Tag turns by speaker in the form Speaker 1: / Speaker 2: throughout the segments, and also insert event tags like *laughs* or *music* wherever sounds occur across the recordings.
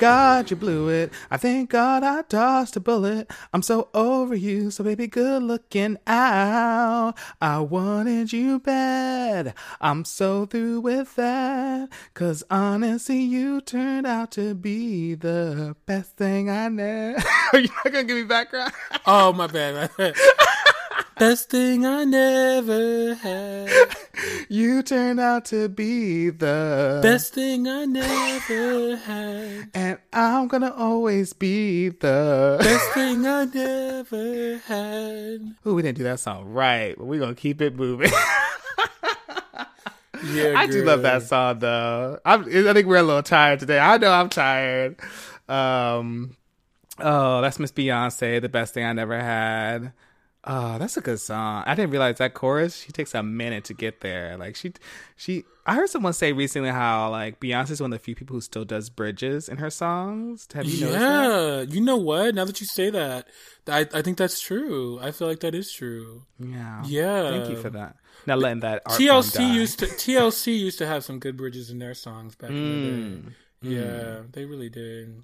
Speaker 1: God you blew it. I thank God I tossed a bullet. I'm so over you, so baby, good looking out. I wanted you bad. I'm so through with that. Cause honestly, you turned out to be the best thing I know. *laughs* Are you not gonna give me background?
Speaker 2: Oh my bad. *laughs* Best thing I never had. *laughs*
Speaker 1: You turned out to be the
Speaker 2: Best thing I never had. *laughs*
Speaker 1: and I'm gonna always be the
Speaker 2: Best thing I never had.
Speaker 1: Ooh, we didn't do that song right, but we're gonna keep it moving. *laughs*
Speaker 2: Yeah,
Speaker 1: I do love that song though. I'm, I think we're a little tired today. I know I'm tired. Um, oh, that's Miss Beyonce, the best thing I never had. Oh, that's a good song. I didn't realize that chorus. She takes a minute to get there. Like she, she. I heard someone say recently how like Beyonce's one of the few people who still does bridges in her songs. Have you noticed that?
Speaker 2: Yeah, you know what? Now that you say that, I I think that's true. I feel like that is true.
Speaker 1: Yeah.
Speaker 2: Yeah.
Speaker 1: Thank you for that. Now letting that
Speaker 2: TLC used to TLC used to have some good bridges in their songs back in
Speaker 1: Mm.
Speaker 2: the day. Yeah, they really did.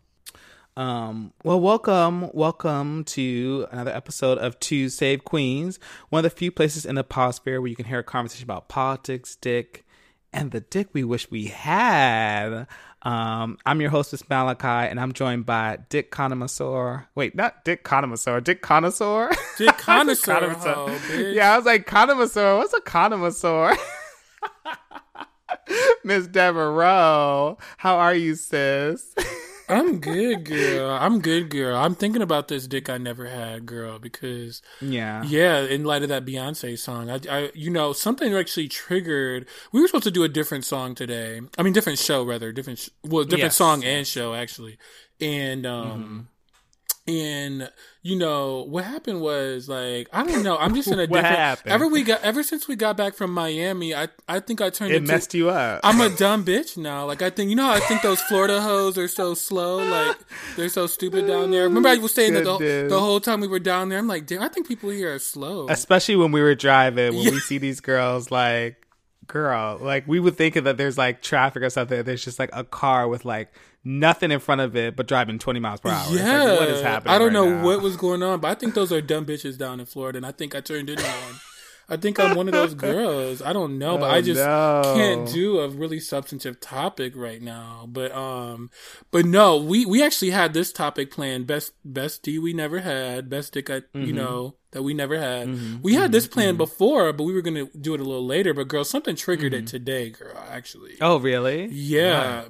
Speaker 1: Um, well, welcome, welcome to another episode of Two Save Queens, one of the few places in the podsphere where you can hear a conversation about politics, dick, and the dick we wish we had. Um, I'm your hostess Malachi, and I'm joined by Dick Connoisseur. Wait, not Dick Connoisseur, Dick Connoisseur. *laughs*
Speaker 2: Dick connoisseur,
Speaker 1: Connoisseur.
Speaker 2: bitch.
Speaker 1: Yeah, I was like Connoisseur. What's a Connoisseur? *laughs* Miss Rowe, how are you, sis? *laughs*
Speaker 2: I'm good, girl. I'm good, girl. I'm thinking about this dick I never had, girl, because
Speaker 1: yeah,
Speaker 2: yeah, in light of that Beyonce song, I, I, you know, something actually triggered. We were supposed to do a different song today. I mean, different show rather, different, sh- well, different
Speaker 1: Yes.
Speaker 2: song and show actually, and um. And you know what happened was like I don't know I'm just in a *laughs*
Speaker 1: What
Speaker 2: different
Speaker 1: happened?
Speaker 2: ever we got ever since we got back from Miami I I think I turned
Speaker 1: it
Speaker 2: into
Speaker 1: messed you up.
Speaker 2: I'm a dumb bitch now. Like I think you know how I think those Florida hoes are so slow, like they're so stupid down there. Remember I was saying that the, the whole time we were down there. I'm like, damn, I think people here are slow.
Speaker 1: especially when we were driving when
Speaker 2: Yeah.
Speaker 1: we see these girls like girl like we would think that there's like traffic or something there's just like a car with like nothing in front of it but driving 20 miles per hour It's like,
Speaker 2: Yeah,
Speaker 1: what is happening
Speaker 2: I don't
Speaker 1: right
Speaker 2: know
Speaker 1: now?
Speaker 2: what was going on, but I think those are dumb bitches down in Florida, and I think I turned into one. I think I'm one of those *laughs* girls. I don't know, but
Speaker 1: Oh,
Speaker 2: I just
Speaker 1: no.
Speaker 2: can't do a really substantive topic right now. But um, but no, we we actually had this topic planned. Best best D we never had. Best dick I you
Speaker 1: Mm-hmm.
Speaker 2: know that we never had. We had this planned before, but we were gonna do it a little later. But girl, something triggered
Speaker 1: Mm-hmm.
Speaker 2: it today, girl. Actually,
Speaker 1: oh really
Speaker 2: yeah.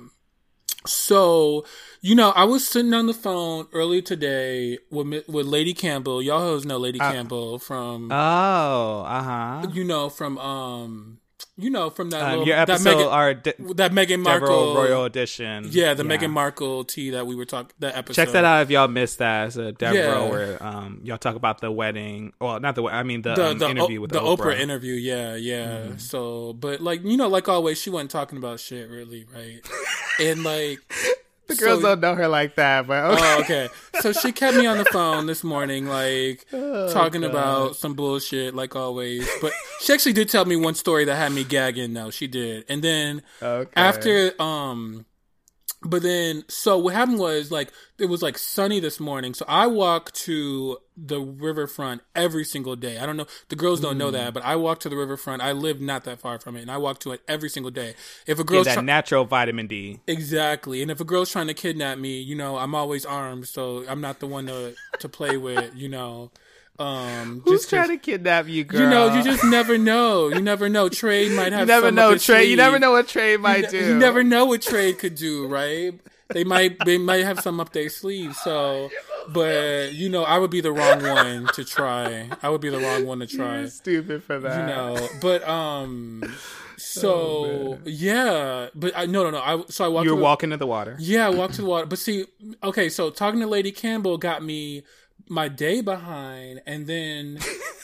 Speaker 2: So, you know, I was sitting on the phone early today with with Lady Campbell. Y'all hoes know Lady Campbell from
Speaker 1: oh uh-huh
Speaker 2: you know from um you know from that
Speaker 1: um,
Speaker 2: little,
Speaker 1: your
Speaker 2: that
Speaker 1: episode
Speaker 2: Meghan,
Speaker 1: our De-
Speaker 2: that Meghan
Speaker 1: Deborah
Speaker 2: Markle
Speaker 1: Royal edition
Speaker 2: yeah the Meghan Markle tea that we were talking that episode.
Speaker 1: check that out if y'all missed that it's a Deborah
Speaker 2: Yeah.
Speaker 1: where um y'all talk about the wedding well not the I mean the,
Speaker 2: The,
Speaker 1: um,
Speaker 2: the,
Speaker 1: interview
Speaker 2: O-
Speaker 1: with
Speaker 2: the
Speaker 1: Oprah,
Speaker 2: Oprah interview, yeah, yeah.
Speaker 1: Mm-hmm.
Speaker 2: So, but like you know, like always, she wasn't talking about shit really, right? *laughs* and like
Speaker 1: the girls
Speaker 2: so-
Speaker 1: don't know her like that but okay.
Speaker 2: Oh, okay. So she kept me on the phone this morning, like *laughs*
Speaker 1: Oh,
Speaker 2: talking about some bullshit, like always. But she actually did tell me one story that had me gagging. Though she did, and then
Speaker 1: Okay.
Speaker 2: after, um, but then so what happened was like it was like sunny this morning. So I walk to the riverfront every single day. I don't know the girls don't
Speaker 1: Mm.
Speaker 2: know that, but I walk to the riverfront. I live not that far from it, and I walk to it every single day. If a
Speaker 1: Get
Speaker 2: girl's
Speaker 1: that
Speaker 2: try-
Speaker 1: natural vitamin D
Speaker 2: Exactly. And if a girl's trying to kidnap me, you know, I'm always armed, so I'm not the one to to play with, you know. Um
Speaker 1: who's trying to kidnap you girl
Speaker 2: You know, you just never know. You never know. *laughs* Trade might have
Speaker 1: You never know trade. You never know what trade might
Speaker 2: you,
Speaker 1: do.
Speaker 2: ne- you never know what trade could do, right? They might they might have some up their sleeve. So, but you know, I would be the wrong one to try. I would be the wrong one to try.
Speaker 1: You're stupid for that.
Speaker 2: you know but um *laughs* so yeah but i no no no i so i walked
Speaker 1: you were
Speaker 2: to the-
Speaker 1: walking to the water.
Speaker 2: yeah i walked to the water but see okay so talking to lady campbell got me my day behind and then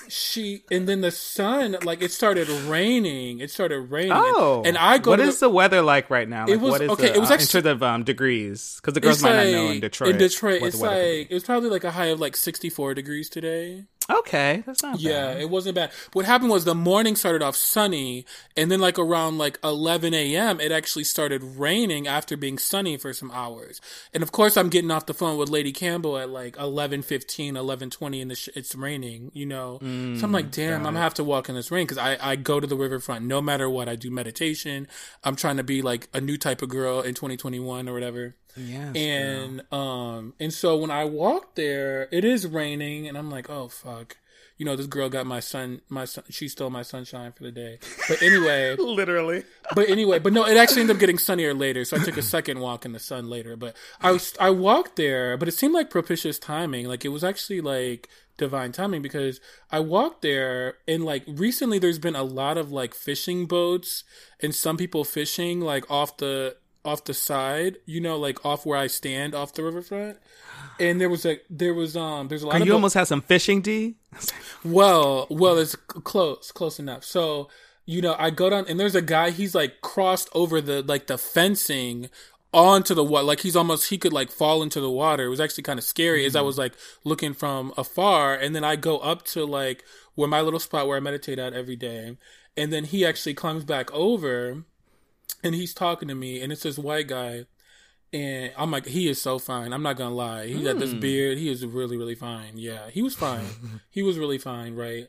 Speaker 2: she and then the sun like it started raining it started raining
Speaker 1: Oh,
Speaker 2: and i go
Speaker 1: What is
Speaker 2: the,
Speaker 1: the weather like right now? Like,
Speaker 2: was-
Speaker 1: what is
Speaker 2: okay,
Speaker 1: the,
Speaker 2: it was
Speaker 1: uh,
Speaker 2: actually-
Speaker 1: in terms of um, degrees because the girls might
Speaker 2: like
Speaker 1: not know in Detroit.
Speaker 2: in detroit it's
Speaker 1: the weather could
Speaker 2: like it was probably like a high of like 64 degrees today.
Speaker 1: Okay, that's not
Speaker 2: Yeah,
Speaker 1: bad.
Speaker 2: it wasn't bad. What happened was the morning started off sunny, and then like around like 11 a.m., it actually started raining after being sunny for some hours. And of course, I'm getting off the phone with Lady Campbell at like 11:15, 11:20, and the sh- it's raining. You know, so I'm like, mm, damn, I'm gonna have to walk in this rain because I I go to the riverfront no matter what. I do meditation. I'm trying to be like a new type of girl in 2021 or whatever.
Speaker 1: Yes,
Speaker 2: And um and so when I walked there, it is raining, and I'm like, oh fuck, you know, this girl got my son, my son, she stole my sunshine for the day. But anyway, *laughs*
Speaker 1: literally.
Speaker 2: but anyway, but no, it actually ended up getting sunnier later, so I took a second walk in the sun later. But I was I walked there, but it seemed like propitious timing. Like it was actually like divine timing because I walked there and like recently there's been a lot of like fishing boats and some people fishing like off the off the side, you know, like off where I stand off the riverfront. And there was a there was um there's a lot of
Speaker 1: You
Speaker 2: bo-
Speaker 1: almost had some fishing, D.
Speaker 2: well, well, it's close, close enough. So, you know, I go down and there's a guy. He's like crossed over the like the fencing onto the water. Like he's almost he could like fall into the water. It was actually kind of scary as I was like looking from afar. And then I go up to like where my little spot where I meditate at every day. And then he actually climbs back over, and he's talking to me. And it's this white guy. And I'm like, he is so fine. I'm not gonna lie. He got this hmm. beard. He is really, really fine. Yeah, he was fine. *laughs* he was really fine, right?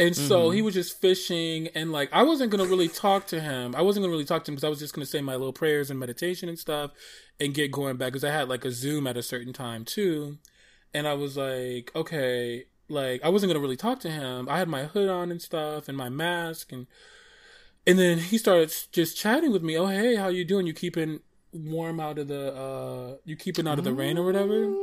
Speaker 2: And so mm-hmm. he was just fishing, and like I wasn't gonna really talk to him. I wasn't gonna really talk to him because I was just gonna say my little prayers and meditation and stuff, and get going back because I had like a Zoom at a certain time too. And I was like, okay, like I wasn't gonna really talk to him. I had my hood on and stuff, and my mask, and and then he started just chatting with me. Oh hey, how you doing? You keeping warm out of the uh you keeping out of the rain or whatever?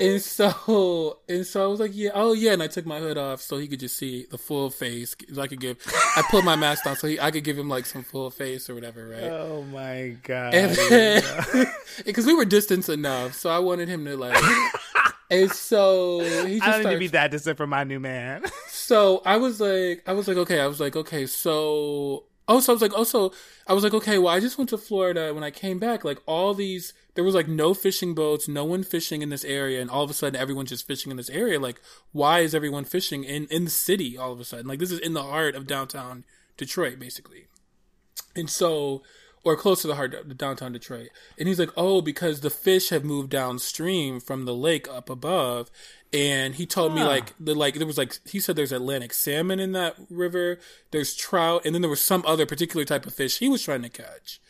Speaker 2: And so, and so I was like, yeah, oh yeah, and I took my hood off so he could just see the full face. So I could give, I put my mask on so he, I could give him like some full face or whatever, right?
Speaker 1: Oh my god. *laughs*
Speaker 2: And because we were distance enough, so I wanted him to like. And so he just
Speaker 1: I don't need to be that distant from my new man. *laughs*
Speaker 2: so I was like, I was like, okay, I was like, okay, so, oh, so I was like, oh, so I was like, okay, well, I just went to Florida. When I came back, like all these, there was like no fishing boats, no one fishing in this area, and all of a sudden everyone's just fishing in this area. Like, why is everyone fishing in in the city all of a sudden? Like, this is in the heart of downtown Detroit, basically. And so, or close to the heart of downtown Detroit. And he's like, oh, because the fish have moved downstream from the lake up above. And he told me like the like there was like he said there's Atlantic salmon in that river, there's trout, and then there was some other particular type of fish he was trying to catch.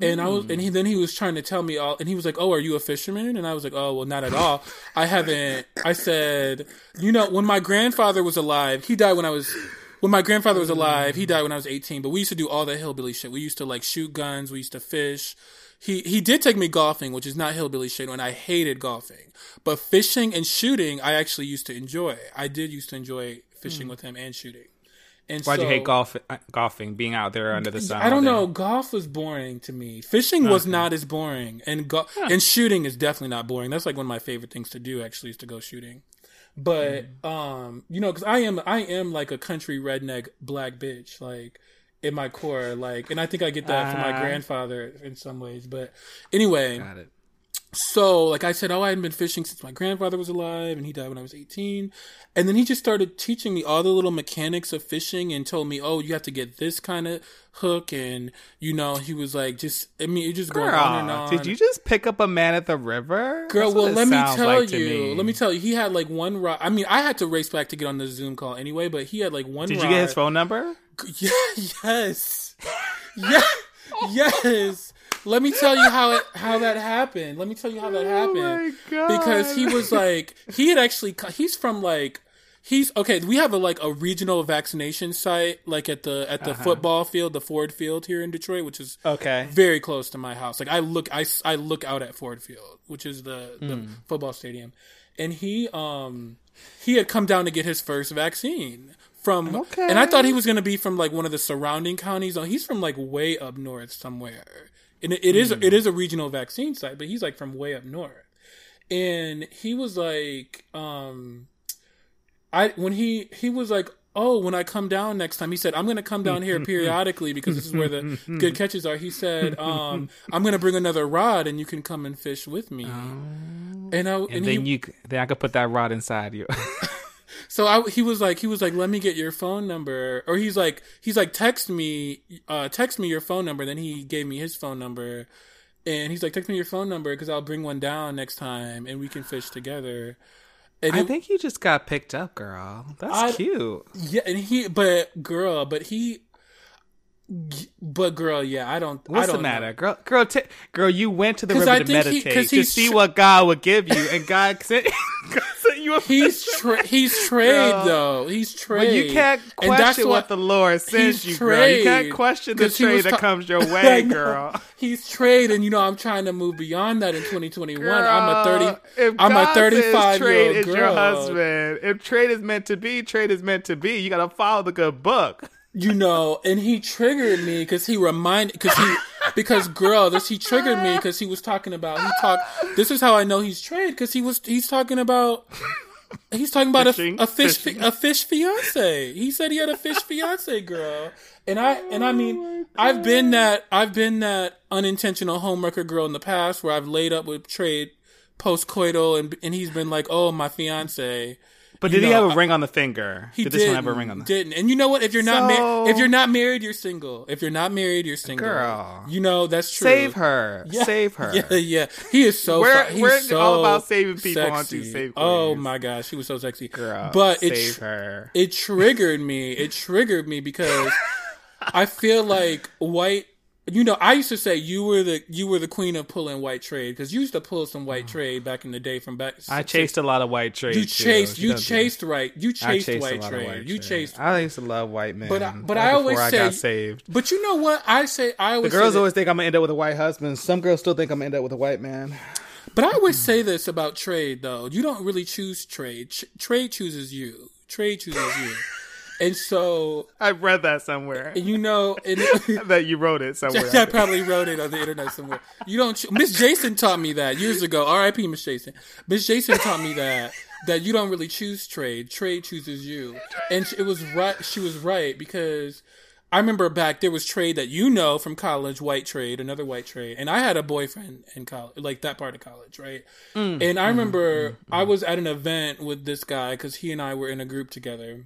Speaker 2: And I was, and he hmm. then he was trying to tell me all, and he was like, "Oh, are you a fisherman?" And I was like, "Oh, well, not at all. I haven't." I said, "You know, when my grandfather was alive, he died when I was." When my grandfather was alive, he died when I was 18. But we used to do all that hillbilly shit. We used to like shoot guns. We used to fish. He he did take me golfing, which is not hillbilly shit, and I hated golfing. But fishing and shooting, I actually used to enjoy. I did used to enjoy fishing with him and shooting. And
Speaker 1: Why'd you hate golf? uh, Golfing, being out there under the sun.
Speaker 2: I don't know. Golf was boring to me. Fishing was not as boring, and go- and shooting is definitely not boring. That's like one of my favorite things to do. Actually, is to go shooting. But
Speaker 1: Mm.
Speaker 2: um, you know, because I am I am like a country redneck black bitch, like in my core, like, and I think I get that from my
Speaker 1: Ah.
Speaker 2: grandfather in some ways. But anyway,
Speaker 1: Got it.
Speaker 2: So like I said, oh, I hadn't been fishing since my grandfather was alive, and he died when I was eighteen. And then he just started teaching me all the little mechanics of fishing, and told me, oh, you have to get this kind of hook, and you know, he was like, just I mean, it just going on and on.
Speaker 1: did you just pick up a man at the river?
Speaker 2: Girl,
Speaker 1: That's
Speaker 2: well, let me tell
Speaker 1: like
Speaker 2: you.
Speaker 1: me.
Speaker 2: Let me tell you. He had like one rod. I mean, I had to race back to get on the Zoom call anyway, but he had like one.
Speaker 1: Did
Speaker 2: rod.
Speaker 1: you get his phone number? *laughs*
Speaker 2: Yeah, yes, *laughs* yeah, yes. Let me tell you how it how that happened. Let me tell you how that happened.
Speaker 1: Oh my God.
Speaker 2: Because he was like he had actually he's from like he's okay. We have a like a regional vaccination site like at the at the
Speaker 1: Uh-huh.
Speaker 2: football field, the Ford Field here in Detroit, which is
Speaker 1: Okay.
Speaker 2: very close to my house. Like I look, I, I look out at Ford Field, which is the, the
Speaker 1: Hmm.
Speaker 2: football stadium, and he um he had come down to get his first vaccine from,
Speaker 1: Okay.
Speaker 2: and I thought he was going to be from like one of the surrounding counties. No, he's from like way up north somewhere, and it, it is
Speaker 1: Hmm.
Speaker 2: it is a regional vaccine site, but he's like from way up north, and he was like um I when he he was like, "Oh, when I come down next time," he said, "I'm going to come down here *laughs* periodically because this is where the *laughs* good catches are." He said, um, "I'm going to bring another rod and you can come and fish with me." and I and,
Speaker 1: And
Speaker 2: he
Speaker 1: then you, then I could put that rod inside you. *laughs*
Speaker 2: so I, he was like, he was like, let me get your phone number, or he's like, he's like, text me, uh, text me your phone number. Then he gave me his phone number, and he's like, text me your phone number because I'll bring one down next time, and we can fish together. And
Speaker 1: I
Speaker 2: it-
Speaker 1: think you just got picked up, girl. That's
Speaker 2: I-
Speaker 1: cute.
Speaker 2: yeah, and he, but girl, but he, but girl, yeah, I don't.
Speaker 1: What's
Speaker 2: I don't
Speaker 1: the matter,
Speaker 2: know.
Speaker 1: girl? Girl, t- girl, you went to the river
Speaker 2: I
Speaker 1: to meditate
Speaker 2: he-
Speaker 1: to see what God would give you, and God *laughs* sent, God sent you a
Speaker 2: He's tra- he's trade
Speaker 1: Girl.
Speaker 2: though. He's trade.
Speaker 1: But you can't
Speaker 2: And that's
Speaker 1: question what the Lord sends you, girl. You can't question the trade
Speaker 2: was
Speaker 1: that comes your *laughs* way, girl.
Speaker 2: He's trade, and you know I'm trying to move beyond that in 2021. I'm a 30.
Speaker 1: If
Speaker 2: I'm
Speaker 1: God
Speaker 2: a 35
Speaker 1: says
Speaker 2: year
Speaker 1: trade
Speaker 2: old
Speaker 1: is
Speaker 2: girl.
Speaker 1: your husband. If trade is meant to be, trade is meant to be. You gotta follow the good book.
Speaker 2: You know, and he triggered me because he reminded because he because girl, this he triggered me because he was talking about he talked. This is how I know he's trade because he was he's talking about. He's talking about
Speaker 1: Fishing,
Speaker 2: a, a fish
Speaker 1: fishing.
Speaker 2: a fish fiance. He said he had a fish fiance girl, and I and I mean I've been that I've been that unintentional homewrecker girl in the past where I've laid up with trade post coital and and he's been like oh my fiance.
Speaker 1: But did he have a
Speaker 2: I-
Speaker 1: ring on the finger?
Speaker 2: He
Speaker 1: did
Speaker 2: didn't,
Speaker 1: this one have a ring on the
Speaker 2: didn't. And you know what? If you're not
Speaker 1: So-
Speaker 2: married, if you're not married, you're single. If you're not married, you're single.
Speaker 1: Girl.
Speaker 2: you know that's true.
Speaker 1: Save her.
Speaker 2: Yeah.
Speaker 1: Save her. *laughs*
Speaker 2: Yeah, yeah. He is so.
Speaker 1: We're- we're
Speaker 2: so
Speaker 1: all about saving people
Speaker 2: sexy.
Speaker 1: Save
Speaker 2: Oh my gosh, she was so sexy.
Speaker 1: Girl,
Speaker 2: but it
Speaker 1: save her.
Speaker 2: it triggered me. It triggered me because *laughs* I feel like white. You know, I used to say you were the you were the queen of pulling white trade because you used to pull some white mm. trade back in the day from back.
Speaker 1: I chased a lot of white trade.
Speaker 2: You chased. You chased right. You chased,
Speaker 1: chased
Speaker 2: white trade.
Speaker 1: white
Speaker 2: you chased.
Speaker 1: I used to love white men.
Speaker 2: But I- but
Speaker 1: back
Speaker 2: I always say-
Speaker 1: I got saved.
Speaker 2: But you know what? I say I
Speaker 1: The
Speaker 2: always
Speaker 1: girls
Speaker 2: say that-
Speaker 1: always think I'm gonna end up with a white husband. Some girls still think I'm gonna end up with a white man.
Speaker 2: But I always say *clears throat* this about trade, though. You don't really choose trade. Ch- trade chooses you. Trade chooses you. And so,
Speaker 1: I've read that somewhere.
Speaker 2: you know, and *laughs*
Speaker 1: that you wrote it *laughs* somewhere.
Speaker 2: I probably wrote it on the internet somewhere. You don't. Miss Jason taught me that years ago. R.I.P. Miss Jason. Miss Jason taught me that that you don't really choose trade. Trade chooses you. And it was right. She was right because. I remember back there was trade that you know from college, white trade, another white trade, and I had a boyfriend in college, like that part of college, right? Mm, and I mm, remember mm, I was at an event with this guy because he and I were in a group together,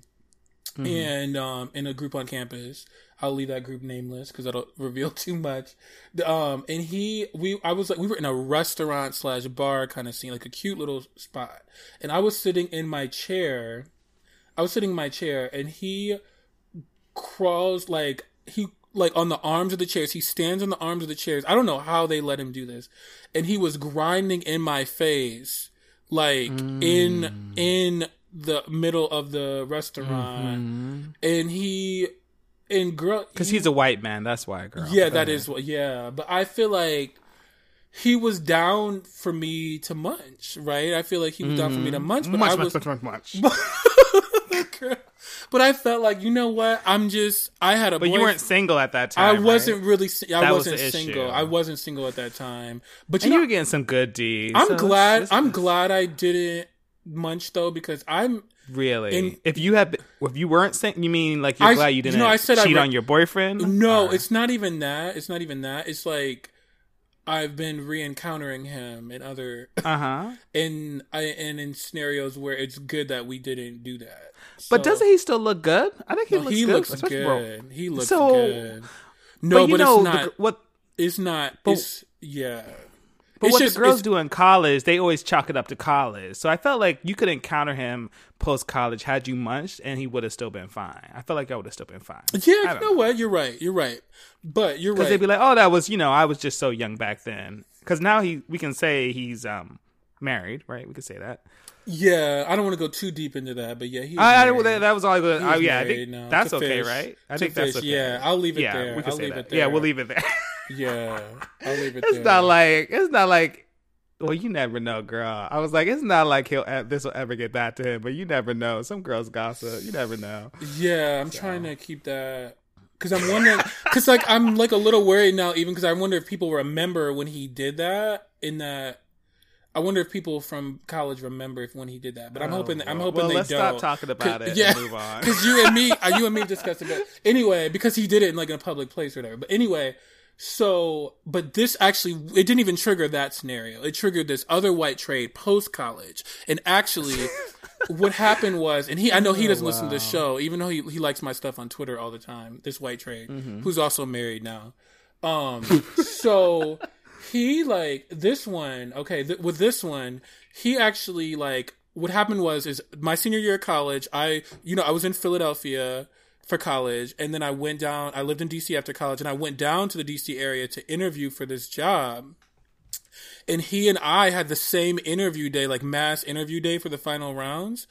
Speaker 2: and um, in a group on campus. I'll leave that group nameless because I don't reveal too much. Um, and he, we, I was like, we were in a restaurant slash bar kind of scene, like a cute little spot, and I was sitting in my chair. I was sitting in my chair, and he crawls like he like on the arms of the chairs. He stands on the arms of the chairs. I don't know how they let him do this. And he was grinding in my face, like in in the middle of the restaurant. Mm-hmm. And he and girl
Speaker 1: Because
Speaker 2: he-
Speaker 1: he's a white man. That's why, girl.
Speaker 2: yeah,
Speaker 1: Go
Speaker 2: that
Speaker 1: ahead.
Speaker 2: is what. Yeah, but I feel like he was down for me to munch. Right? I feel like he was down for me to mm-hmm. munch, but
Speaker 1: much,
Speaker 2: I
Speaker 1: much,
Speaker 2: was.
Speaker 1: much, much, much. *laughs*
Speaker 2: but I felt like you know what? I'm just. I had a.
Speaker 1: But you weren't single at that time.
Speaker 2: I
Speaker 1: time.
Speaker 2: wasn't really. I
Speaker 1: That was
Speaker 2: wasn't
Speaker 1: issue.
Speaker 2: single. I wasn't single at that time. But you
Speaker 1: And
Speaker 2: know,
Speaker 1: you were getting some good D's.
Speaker 2: I'm
Speaker 1: so
Speaker 2: glad. I'm glad I didn't munch though because I'm.
Speaker 1: Really,
Speaker 2: in-
Speaker 1: if you have, if you weren't saying, you mean like you're
Speaker 2: I-
Speaker 1: glad you
Speaker 2: you
Speaker 1: didn't
Speaker 2: know, I said I
Speaker 1: cheat
Speaker 2: re-
Speaker 1: on your boyfriend?
Speaker 2: No,
Speaker 1: Or-
Speaker 2: it's not even that. It's not even that. It's like I've been re-encountering him in other *laughs*
Speaker 1: uh-huh.
Speaker 2: in I and in scenarios where it's good that we didn't do that.
Speaker 1: But doesn't he still look good? I think he
Speaker 2: No,
Speaker 1: looks
Speaker 2: he
Speaker 1: good.
Speaker 2: looks
Speaker 1: especially
Speaker 2: good. He looks
Speaker 1: So-
Speaker 2: good. No,
Speaker 1: but you
Speaker 2: but,
Speaker 1: know
Speaker 2: it's not.
Speaker 1: gr- what?
Speaker 2: it's not. it's yeah.
Speaker 1: But
Speaker 2: It's
Speaker 1: what
Speaker 2: just-
Speaker 1: the girls do in college, they always chalk it up to college. So I felt like you could encounter him post college had you munched, and he would have still been fine. I feel like I would have still been fine.
Speaker 2: Yeah, you
Speaker 1: don't
Speaker 2: know what? You're right. You're right. But you're
Speaker 1: Because they'd be like, "Oh, that was you know, I was just so young back then." Because now he, we can say he's um married, right? We can say that.
Speaker 2: yeah, I don't want to go too deep into that, but yeah, he's
Speaker 1: I, I, that, that was all. I was,
Speaker 2: He's
Speaker 1: oh, yeah, I think
Speaker 2: now.
Speaker 1: that's okay,
Speaker 2: fish.
Speaker 1: right? I think that's
Speaker 2: fish,
Speaker 1: okay.
Speaker 2: yeah, I'll leave it
Speaker 1: yeah,
Speaker 2: there.
Speaker 1: We can
Speaker 2: I'll
Speaker 1: say
Speaker 2: leave
Speaker 1: that.
Speaker 2: it there.
Speaker 1: Yeah, we'll leave it there. *laughs*
Speaker 2: Yeah, I'll leave it
Speaker 1: it's
Speaker 2: there.
Speaker 1: not like it's not like. Well, you never know, girl. I was like, it's not like he'll this will ever get back to him, but you never know. Some girls gossip. You never know.
Speaker 2: Yeah, I'm trying to keep that because I'm wondering because like I'm like a little worried now, even because I wonder if people remember when he did that. In that, I wonder if people from college remember if when he did that. But I'm hoping I'm hoping
Speaker 1: well,
Speaker 2: they
Speaker 1: let's
Speaker 2: don't.
Speaker 1: stop talking about it
Speaker 2: Yeah,
Speaker 1: and move on.
Speaker 2: because you and me, uh, you and me discussed it. But anyway, because he did it in like in a public place or whatever. But anyway. So, but this actually, it didn't even trigger that scenario. It triggered this other white trade post college. And actually, *laughs* what happened was, and he I know he
Speaker 1: Oh,
Speaker 2: doesn't listen to the show, even though he he likes my stuff on Twitter all the time. This white trade,
Speaker 1: Mm-hmm.
Speaker 2: who's also married now. Um, *laughs* so he like this one. Okay, th- with this one, he actually like what happened was is my senior year of college. I you know I was in Philadelphia for college, and then I went down. I lived in DC after college, and I went down to the DC area to interview for this job and he and I had the same interview day, like mass interview day for the final rounds.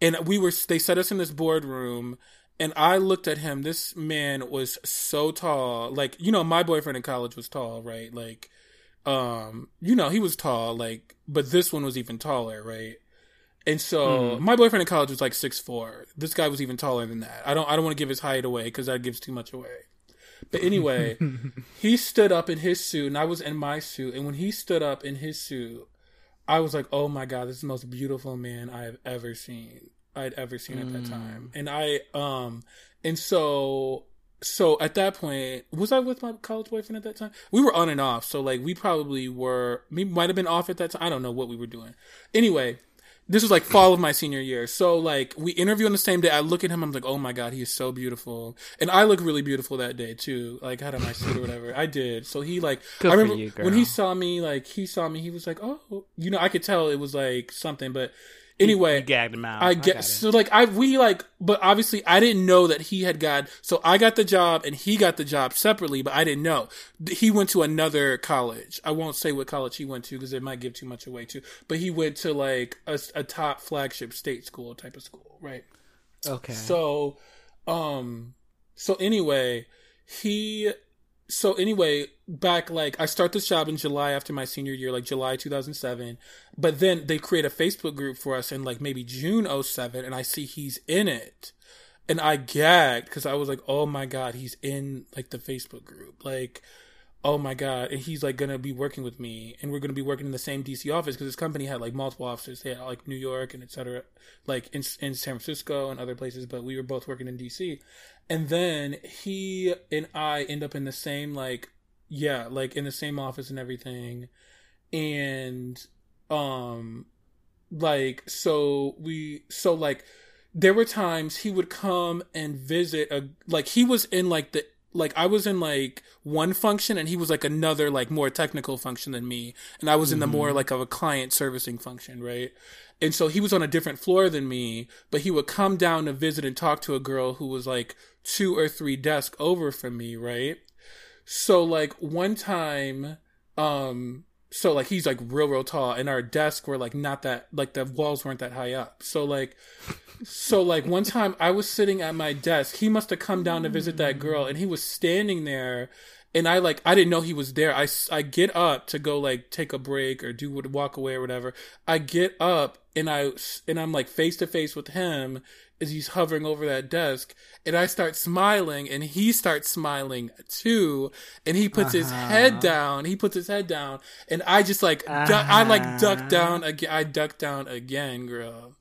Speaker 2: And we were, they set us in this boardroom, and I looked at him. This man was so tall. Like, you know, my boyfriend in college was tall, right? Like, um, you know, he was tall, like, but this one was even taller, right? And so my boyfriend in college was like six four. This guy was even taller than that. I don't I don't want to give his height away because that gives too much away. But anyway, *laughs* he stood up in his suit and I was in my suit. And when he stood up in his suit, I was like, oh my God, this is the most beautiful man I have ever seen. I'd ever seen at that time. And I, um, and so, so at that point, was I with my college boyfriend at that time? We were on and off. So like, we probably were, we might have been off at that time. I don't know what we were doing. Anyway, this was like fall of my senior year. So like we interview on the same day. I look at him. I'm like, oh my god, he is so beautiful, and I look really beautiful that day too. Like had on my suit or whatever. I did. So he like,
Speaker 1: Good
Speaker 2: I remember
Speaker 1: you,
Speaker 2: when he saw me. Like he saw me. He was like, oh, you know, I could tell it was like something. But anyway,
Speaker 1: You gagged him out.
Speaker 2: I
Speaker 1: got
Speaker 2: get
Speaker 1: it.
Speaker 2: so like I we like, but obviously I didn't know that he had got. So I got the job and he got the job separately, but I didn't know he went to another college. I won't say what college he went to because it might give too much away too. But he went to like a, a top flagship state school type of school, right?
Speaker 1: Okay.
Speaker 2: So, um, so anyway, he, so anyway, back like I start this job in July after my senior year, like July 2007. But then they create a Facebook group for us in like maybe June 07, and I see he's in it. And I gagged because I was like, oh my God, he's in like the Facebook group. Like, oh my God. And he's like to be working with me. And we're to be working in the same DC office because this company had like multiple offices. They had like New York and etc like in, in San Francisco and other places. But we were both working in DC. And then he and I end up in the same, like, yeah, like in the same office and everything. And, um, like, so we, so like, there were times he would come and visit a like he was in like the like I was in like one function and he was like another like more technical function than me and I was in the more like of a client servicing function, right? And so he was on a different floor than me, but he would come down to visit and talk to a girl who was like two or three desks over from me, right? So like one time um so like he's like real real tall and our desks were like not that like the walls weren't that high up. So like so like one time I was sitting at my desk. He must have come down to visit that girl and he was standing there and I like I didn't know he was there. i i get up to go like take a break or do walk away or whatever. I get up and i and I'm like face to face with him as he's hovering over that desk and I start smiling and he starts smiling too and he puts his head uh-huh. down. He puts his head down and I just like du- I like duck uh-huh. down again. I duck down again, girl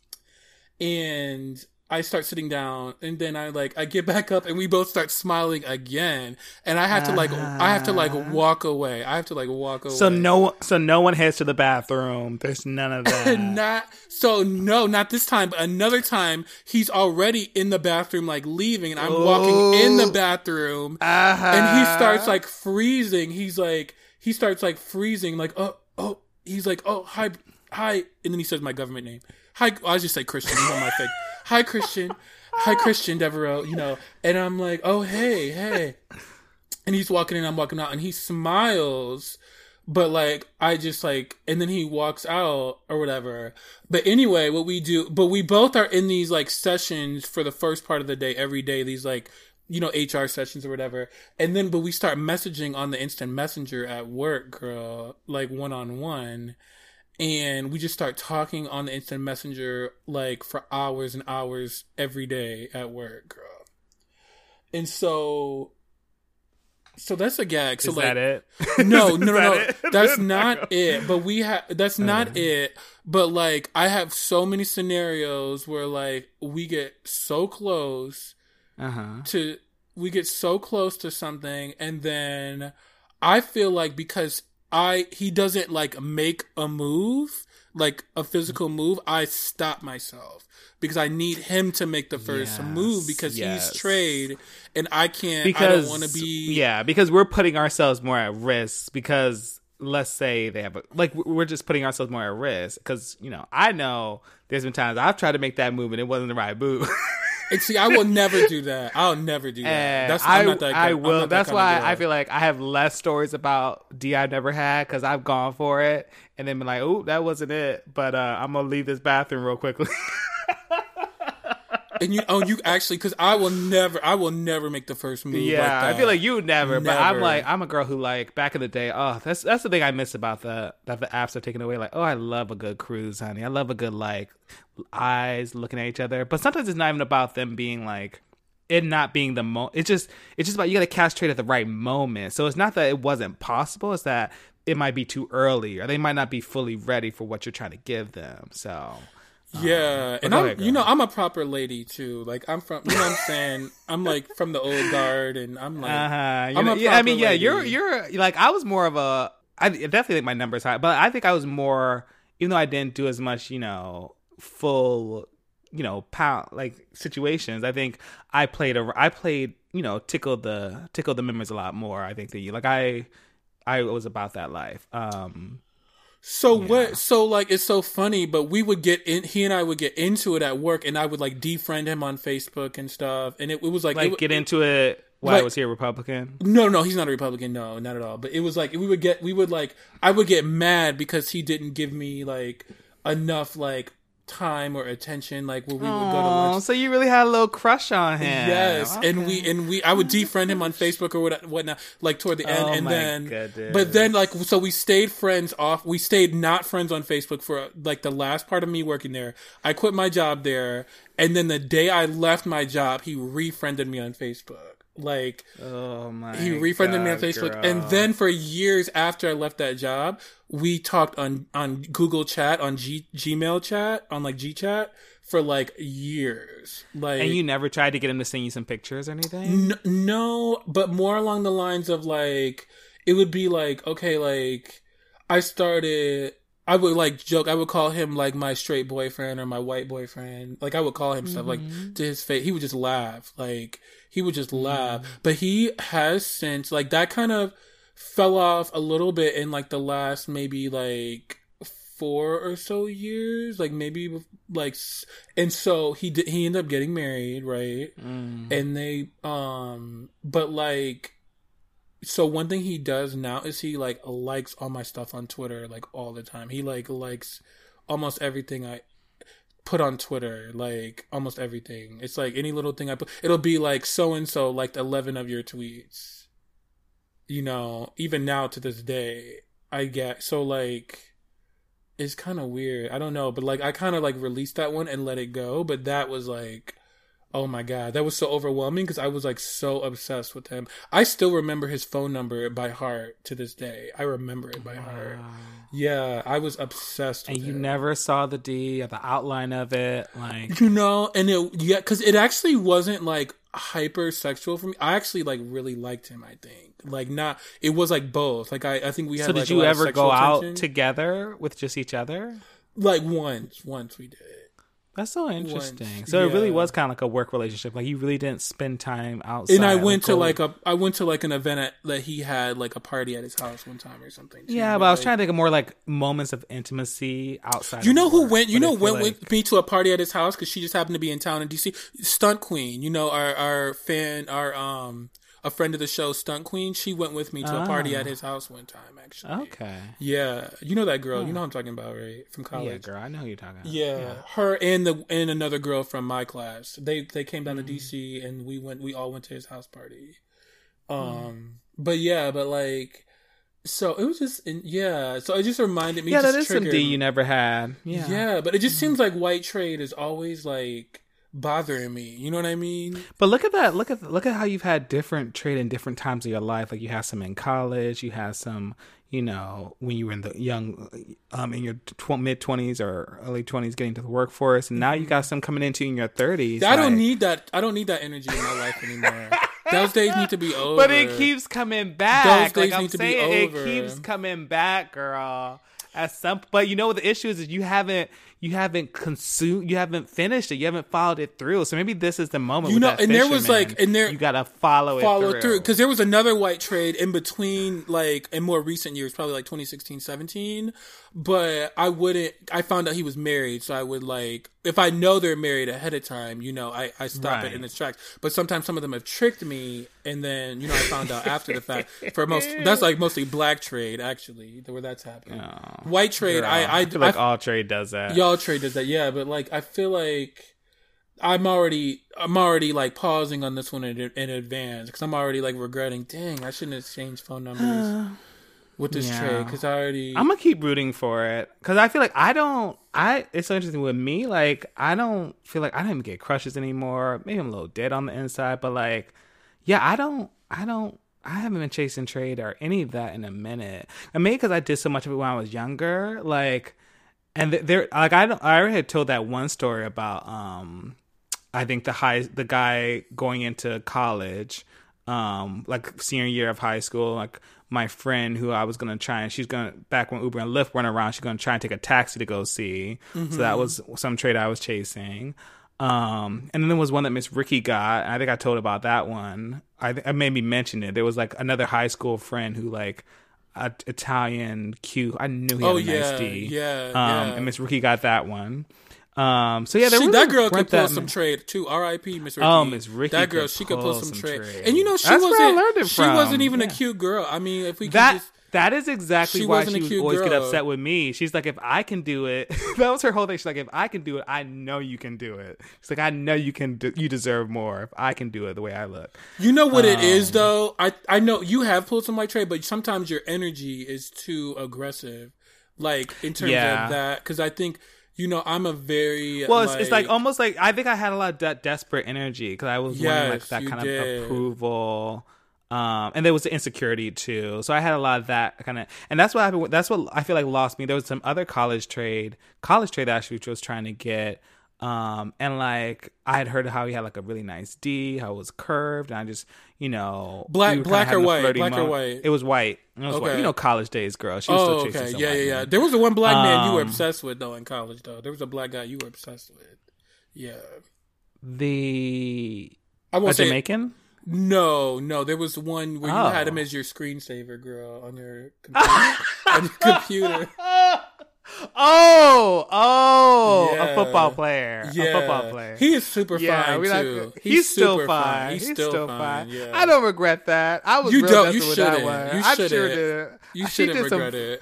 Speaker 2: and I start sitting down and then I like I get back up and we both start smiling again and I have to like I have to like walk away. I have to like walk away.
Speaker 1: So no, so no one heads to the bathroom. There's none of *laughs* that.
Speaker 2: not so no, not this time, but another time he's already in the bathroom like leaving and I'm walking in the bathroom
Speaker 1: uh-huh.
Speaker 2: and he starts like freezing. He's like he starts like freezing like oh oh he's like oh hi hi and then he says my government name. Hi I'll just say Christian, you know my thing. Hi Christian. Hi Christian Devereaux, you know. And I'm like, "Oh, hey, hey." And he's walking in, I'm walking out and he smiles but like I just like and then he walks out or whatever. But anyway, what we do but we both are in these like sessions for the first part of the day every day, these like you know, HR sessions or whatever. And then but we start messaging on the instant messenger at work, girl, like one on one. And we just start talking on the instant messenger like for hours and hours every day at work, girl. And so so that's a gag. So
Speaker 1: Is
Speaker 2: like
Speaker 1: that it? *laughs*
Speaker 2: no, *laughs*
Speaker 1: Is
Speaker 2: no, no,
Speaker 1: that
Speaker 2: no. *laughs* That's not it. But we have. That's not
Speaker 1: Uh-huh.
Speaker 2: it. But like, I have so many scenarios where like we get so close
Speaker 1: Uh huh.
Speaker 2: to we get so close to something, and then I feel like because I he doesn't like make a move, like a physical move, I stop myself because I need him to make the first
Speaker 1: Yes,
Speaker 2: move because
Speaker 1: yes.
Speaker 2: he's trade and I can't. I
Speaker 1: because
Speaker 2: don't want to be.
Speaker 1: yeah because we're putting ourselves more at risk because let's say they have a like we're just putting ourselves more at risk because you know i know there's been times i've tried to make that move and it wasn't the right move *laughs*
Speaker 2: And see, I will never do that. I'll never do that.
Speaker 1: and
Speaker 2: That's
Speaker 1: I,
Speaker 2: that.
Speaker 1: I will
Speaker 2: that
Speaker 1: that's why i feel like i have less stories about d i've never had because i've gone for it and then been like oh that wasn't it but uh i'm gonna leave this bathroom real quickly *laughs*
Speaker 2: And you, oh, you actually, because I will never, I will never make the first move.
Speaker 1: Yeah,
Speaker 2: like
Speaker 1: I feel like you would never, but I'm like I'm a girl who like back in the day. Oh, that's that's the thing I miss about the that the apps are taken away. Like, oh, I love a good cruise, honey. I love a good like eyes looking at each other. But sometimes it's not even about them being like it not being the mo. It's just it's just about you got to catch trade at the right moment. So it's not that it wasn't possible. It's that it might be too early, or they might not be fully ready for what you're trying to give them. So
Speaker 2: Yeah, and I'm,
Speaker 1: ahead,
Speaker 2: you know, I'm a proper lady too. Like I'm from, you know, what I'm saying, I'm like from the old guard, and I'm like,
Speaker 1: Uh-huh.
Speaker 2: I'm
Speaker 1: know, yeah, I mean, yeah,
Speaker 2: lady.
Speaker 1: you're you're like I was more of a I definitely think my numbers high, but I think I was more even though I didn't do as much, you know, full, you know, pound like situations. I think I played a I played, you know, tickled the tickled the members a lot more. I think that you like I I was about that life. Um
Speaker 2: So what? So like, it's so funny, but we would get in. He and I would get into it at work, and I would like defriend him on Facebook and stuff. And it, it was like,
Speaker 1: like
Speaker 2: it,
Speaker 1: get into it Why I
Speaker 2: like-
Speaker 1: was here Republican.
Speaker 2: No, no, he's not a Republican. No, not at all. But it was like we would get, we would like, I would get mad because he didn't give me like enough like time or attention, like where we would go to
Speaker 1: Oh,
Speaker 2: lunch.
Speaker 1: so you really had a little crush on him.
Speaker 2: Yes, and we and we I would defriend him on Facebook or what whatnot, like toward the end,
Speaker 1: Oh
Speaker 2: and
Speaker 1: my
Speaker 2: then
Speaker 1: goodness.
Speaker 2: but then like so we stayed friends off. We stayed not friends on Facebook for like the last part of me working there. I quit my job there, and then the day I left my job, he refriended me on Facebook. Like
Speaker 1: Oh my
Speaker 2: he refriended me on Facebook,
Speaker 1: girl.
Speaker 2: and then for years after I left that job, we talked on on Google Chat, on G, Gmail chat, on like GChat for like years. Like
Speaker 1: And you never tried to get him to send you some pictures or anything?
Speaker 2: N- no, but more along the lines of like it would be like okay, like I started. I would like joke. I would call him like my straight boyfriend or my white boyfriend. Like I would call him stuff like mm-hmm. to his face. He would just laugh. Like he would just laugh. But he has since like that kind of fell off a little bit in like the last maybe like four or so years. Like maybe like and so he did. He ended up getting married, right?
Speaker 1: Mm.
Speaker 2: and they um but like so one thing he does now is he like likes all my stuff on twitter like all the time he like likes almost everything i put on twitter like almost everything. It's like any little thing i put it'll be like so and so liked 11 of your tweets. You know even now to this day i get so like it's kind of weird. I don't know but like i kind of like released that one and let it go but that was like Oh my god, that was so overwhelming because I was like so obsessed with him. I still remember his phone number by heart to this day. I remember it by heart. Yeah, I was obsessed with
Speaker 1: And you
Speaker 2: it.
Speaker 1: never saw the D or the outline of it, like
Speaker 2: you know, and it yeah, because it actually wasn't like hyper sexual for me. I actually like really liked him. I think like not. It was like both. Like I, I think we had.
Speaker 1: So
Speaker 2: like,
Speaker 1: did
Speaker 2: a
Speaker 1: you ever go out together with just each other?
Speaker 2: Like once, once we did.
Speaker 1: That's so interesting.
Speaker 2: Once,
Speaker 1: so it really was kind of like a work relationship. Like you really didn't spend time outside.
Speaker 2: And I went to like a, I went to like an event at, that he had like a party at his house one time or something. too.
Speaker 1: Yeah, but I was
Speaker 2: like-
Speaker 1: trying to think of more like moments of intimacy outside.
Speaker 2: You know who
Speaker 1: work.
Speaker 2: went? You
Speaker 1: But
Speaker 2: know went
Speaker 1: like-
Speaker 2: with me to a party at his house because she just happened to be in town in DC. Stunt Queen, you know our our fan, our um a friend of the show, Stunt Queen. She went with me to a party
Speaker 1: Ah.
Speaker 2: at his house one time. Actually,
Speaker 1: Okay.
Speaker 2: yeah, you know that girl. You know I'm talking about, right? From
Speaker 1: Yeah,
Speaker 2: college.
Speaker 1: girl, I know who you're talking. About.
Speaker 2: Yeah, her and the and another girl from my class. They they came down
Speaker 1: Mm-hmm.
Speaker 2: to DC and we went. We all went to his house party. Um,
Speaker 1: Mm-hmm.
Speaker 2: but yeah, but like, so it was just yeah. So it just reminded me.
Speaker 1: yeah, that is some D you never had. Yeah.
Speaker 2: yeah. but it just seems like white trade is always like bothering me. You know what I mean?
Speaker 1: But look at that. Look at look at how you've had different trade in different times of your life. Like you had some in college. You had some, you know, when you were in the young, um, in your tw- mid twenties or early twenties, getting to the workforce, and now you got some coming into in your thirties.
Speaker 2: I don't need that. I don't need that energy in my life anymore. *laughs* Those days need to be over.
Speaker 1: But it keeps coming back.
Speaker 2: Those days
Speaker 1: like I'm
Speaker 2: need to be
Speaker 1: saying,
Speaker 2: over.
Speaker 1: it keeps coming back, girl. at some but you know what the issue is is you haven't you haven't consumed you haven't finished it. You haven't followed it through. So maybe this is the moment
Speaker 2: You know, and there was, like- and there-
Speaker 1: you gotta follow,
Speaker 2: follow
Speaker 1: it
Speaker 2: through.
Speaker 1: through.
Speaker 2: Because there was another white trade in between like in more recent years probably like 2016 17 but i wouldn't i found out he was married. So i would like if i know they're married ahead of time you know i, I stop
Speaker 1: Right.
Speaker 2: it in its tracks but sometimes some of them have tricked me and then you know i found out after the fact *laughs* for most that's like mostly black trade actually where that's happening. Oh, white trade
Speaker 1: Girl,
Speaker 2: i i,
Speaker 1: feel like
Speaker 2: I-
Speaker 1: all trade does that.
Speaker 2: Y'all trade does that yeah but like i feel like i'm already i'm already like pausing on this one in, in advance because i'm already like regretting dang i shouldn't have changed phone numbers uh, with this
Speaker 1: Yeah.
Speaker 2: trade because i already
Speaker 1: I'm gonna keep rooting for it because I feel like I don't. I it's so interesting with me. Like I don't feel like I don't even get crushes anymore. Maybe I'm a little dead on the inside, but like, yeah, I don't. I don't. I haven't been chasing trade or any of that in a minute. And maybe because I did so much of it when I was younger. Like, and there, like I don't. I already had told that one story about. um I think the high the guy going into college, um, like senior year of high school, like my friend who I was gonna try and she's gonna back when Uber and Lyft weren't around, she's gonna try and take a taxi to go see. So that was some trade I was chasing. Um, and then there was one that Miss Ricky got. And I think I told about that one. I, th- I made me mention it. There was like another high school friend who like a Italian Q. I knew he had
Speaker 2: Oh,
Speaker 1: a
Speaker 2: yeah,
Speaker 1: nice D.
Speaker 2: yeah,
Speaker 1: Um,
Speaker 2: yeah.
Speaker 1: and Miss Ricky got that one. Um, so yeah, there
Speaker 2: she,
Speaker 1: really
Speaker 2: that girl could pull some trade too. R.I.P. Miss Ricky.
Speaker 1: Oh, Miss Ricky
Speaker 2: That girl,
Speaker 1: could
Speaker 2: she could
Speaker 1: pull
Speaker 2: some
Speaker 1: some
Speaker 2: trade.
Speaker 1: trade.
Speaker 2: And you know, she
Speaker 1: That's
Speaker 2: wasn't.
Speaker 1: I learned it
Speaker 2: she
Speaker 1: from.
Speaker 2: wasn't even a cute girl. I mean, if we could
Speaker 1: That
Speaker 2: just,
Speaker 1: that is exactly
Speaker 2: She
Speaker 1: why she would always get upset with me. She's like, if I can do it, *laughs* that was her whole thing. She's like, if I can do it, I know you can do it. She's like, I know you can. Do, you deserve more if I can do it the way I look.
Speaker 2: You know what it
Speaker 1: Um,
Speaker 2: is though. I I know you have pulled some white trade, but sometimes your energy is too aggressive. Like in terms
Speaker 1: Yeah.
Speaker 2: of that, because I think you know I'm a very
Speaker 1: Well, it's, it's like almost like I think I had a lot of de- desperate energy because I was wanting like that kind
Speaker 2: did.
Speaker 1: of approval. Um, and there was the insecurity too, so I had a lot of that kind of, and that's what happened. That's what I feel like lost me. There was some other college trade, college trade actually, which was trying to get, um, and like I had heard how he had like a really nice D, how it was curved, and I just, you know,
Speaker 2: Black-
Speaker 1: we
Speaker 2: black or white? Black or white?
Speaker 1: It was white. It was white.
Speaker 2: Okay.
Speaker 1: You know, college days, girl. She was
Speaker 2: Oh,
Speaker 1: still chasing
Speaker 2: okay, yeah, yeah, yeah. There was the one black man you were
Speaker 1: Um,
Speaker 2: obsessed with though in college though. There was a black guy you were obsessed with. Yeah,
Speaker 1: The
Speaker 2: I
Speaker 1: a
Speaker 2: won't say
Speaker 1: Jamaican.
Speaker 2: No, no. There was one where you
Speaker 1: Oh.
Speaker 2: had him oh. as your screensaver, girl, on your computer. *laughs* on your computer.
Speaker 1: Oh, oh,
Speaker 2: Yeah.
Speaker 1: a football player.
Speaker 2: Yeah,
Speaker 1: A football player.
Speaker 2: He is super fine
Speaker 1: we're not-
Speaker 2: too.
Speaker 1: he's, still
Speaker 2: super
Speaker 1: fine.
Speaker 2: He's,
Speaker 1: He's,
Speaker 2: still, fine. Yeah.
Speaker 1: I don't regret that. I was
Speaker 2: You
Speaker 1: real
Speaker 2: don't- you
Speaker 1: messing with that
Speaker 2: shouldn't. You
Speaker 1: sure
Speaker 2: shouldn't. You shouldn't
Speaker 1: did some-
Speaker 2: regret it.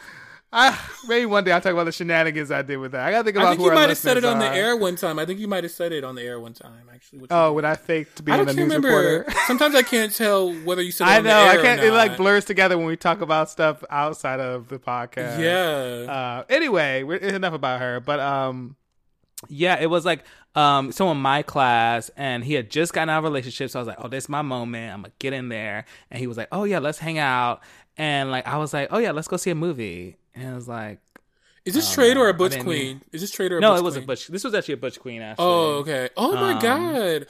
Speaker 1: I, maybe one day I'll talk about the shenanigans I did with that. I gotta think about
Speaker 2: I think
Speaker 1: who
Speaker 2: you might have said it on the air one time. I think you might have said it on the air one time. Actually,
Speaker 1: Oh, when I faked being
Speaker 2: I
Speaker 1: a news
Speaker 2: remember.
Speaker 1: reporter. *laughs*
Speaker 2: Sometimes I can't tell whether you said it
Speaker 1: I
Speaker 2: on
Speaker 1: know.
Speaker 2: the air
Speaker 1: I can't. It like blurs together when we talk about stuff outside of the podcast.
Speaker 2: Yeah.
Speaker 1: uh anyway we're, enough about her but um yeah it was like um someone in my class and he had just gotten out of a relationship so i was like oh this is my moment i'm gonna get in there and he was like oh yeah let's hang out and like i was like oh yeah let's go see a movie and it was like
Speaker 2: Is this Trade or a Butch Queen? Is this Trade or a
Speaker 1: no
Speaker 2: Butch
Speaker 1: it was
Speaker 2: Queen?
Speaker 1: a butch this was actually a butch queen actually
Speaker 2: Oh, okay. Oh my
Speaker 1: Um,
Speaker 2: god.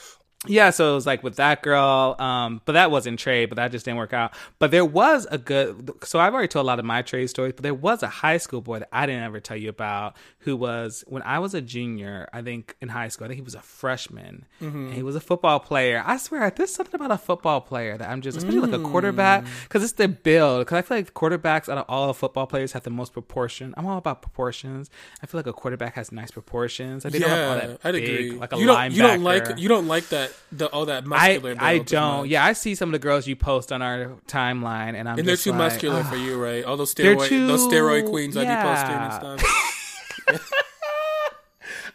Speaker 1: yeah so it was like with that girl um but that wasn't trade but that just didn't work out but there was a good so i've already told a lot of my trade stories but there was a high school boy that i didn't ever tell you about who was when i was a junior i think in high school i think he was a freshman mm-hmm. and he was a football player i swear there's something about a football player that i'm just especially like a mm. quarterback because it's their build because i feel like quarterbacks out of all the football players have the most proportion i'm all about proportions i feel like a quarterback has nice proportions like they don't have all
Speaker 2: Yeah, I'd
Speaker 1: big,
Speaker 2: agree.
Speaker 1: like a
Speaker 2: you don't.
Speaker 1: linebacker
Speaker 2: You don't like. You don't like that. The all that
Speaker 1: I
Speaker 2: muscular.
Speaker 1: I
Speaker 2: build as
Speaker 1: don't. Yeah, I see some of the girls you post on our timeline, and I'm
Speaker 2: And they're too
Speaker 1: like,
Speaker 2: muscular for you, right? All those steroid,
Speaker 1: too-
Speaker 2: those steroid queens I be posting and stuff.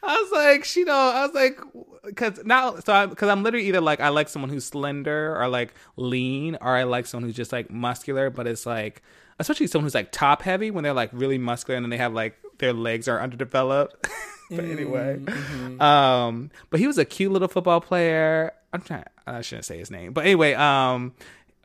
Speaker 1: I was like, she know, I was like, because now, so I'm because I'm literally either like I like someone who's slender or like lean, or I like someone who's just like muscular, but it's like, especially someone who's like top heavy when they're like really muscular and then they have like their legs are underdeveloped. *laughs* but anyway, um, but he was a cute little football player. I'm trying, I shouldn't say his name, but anyway, um.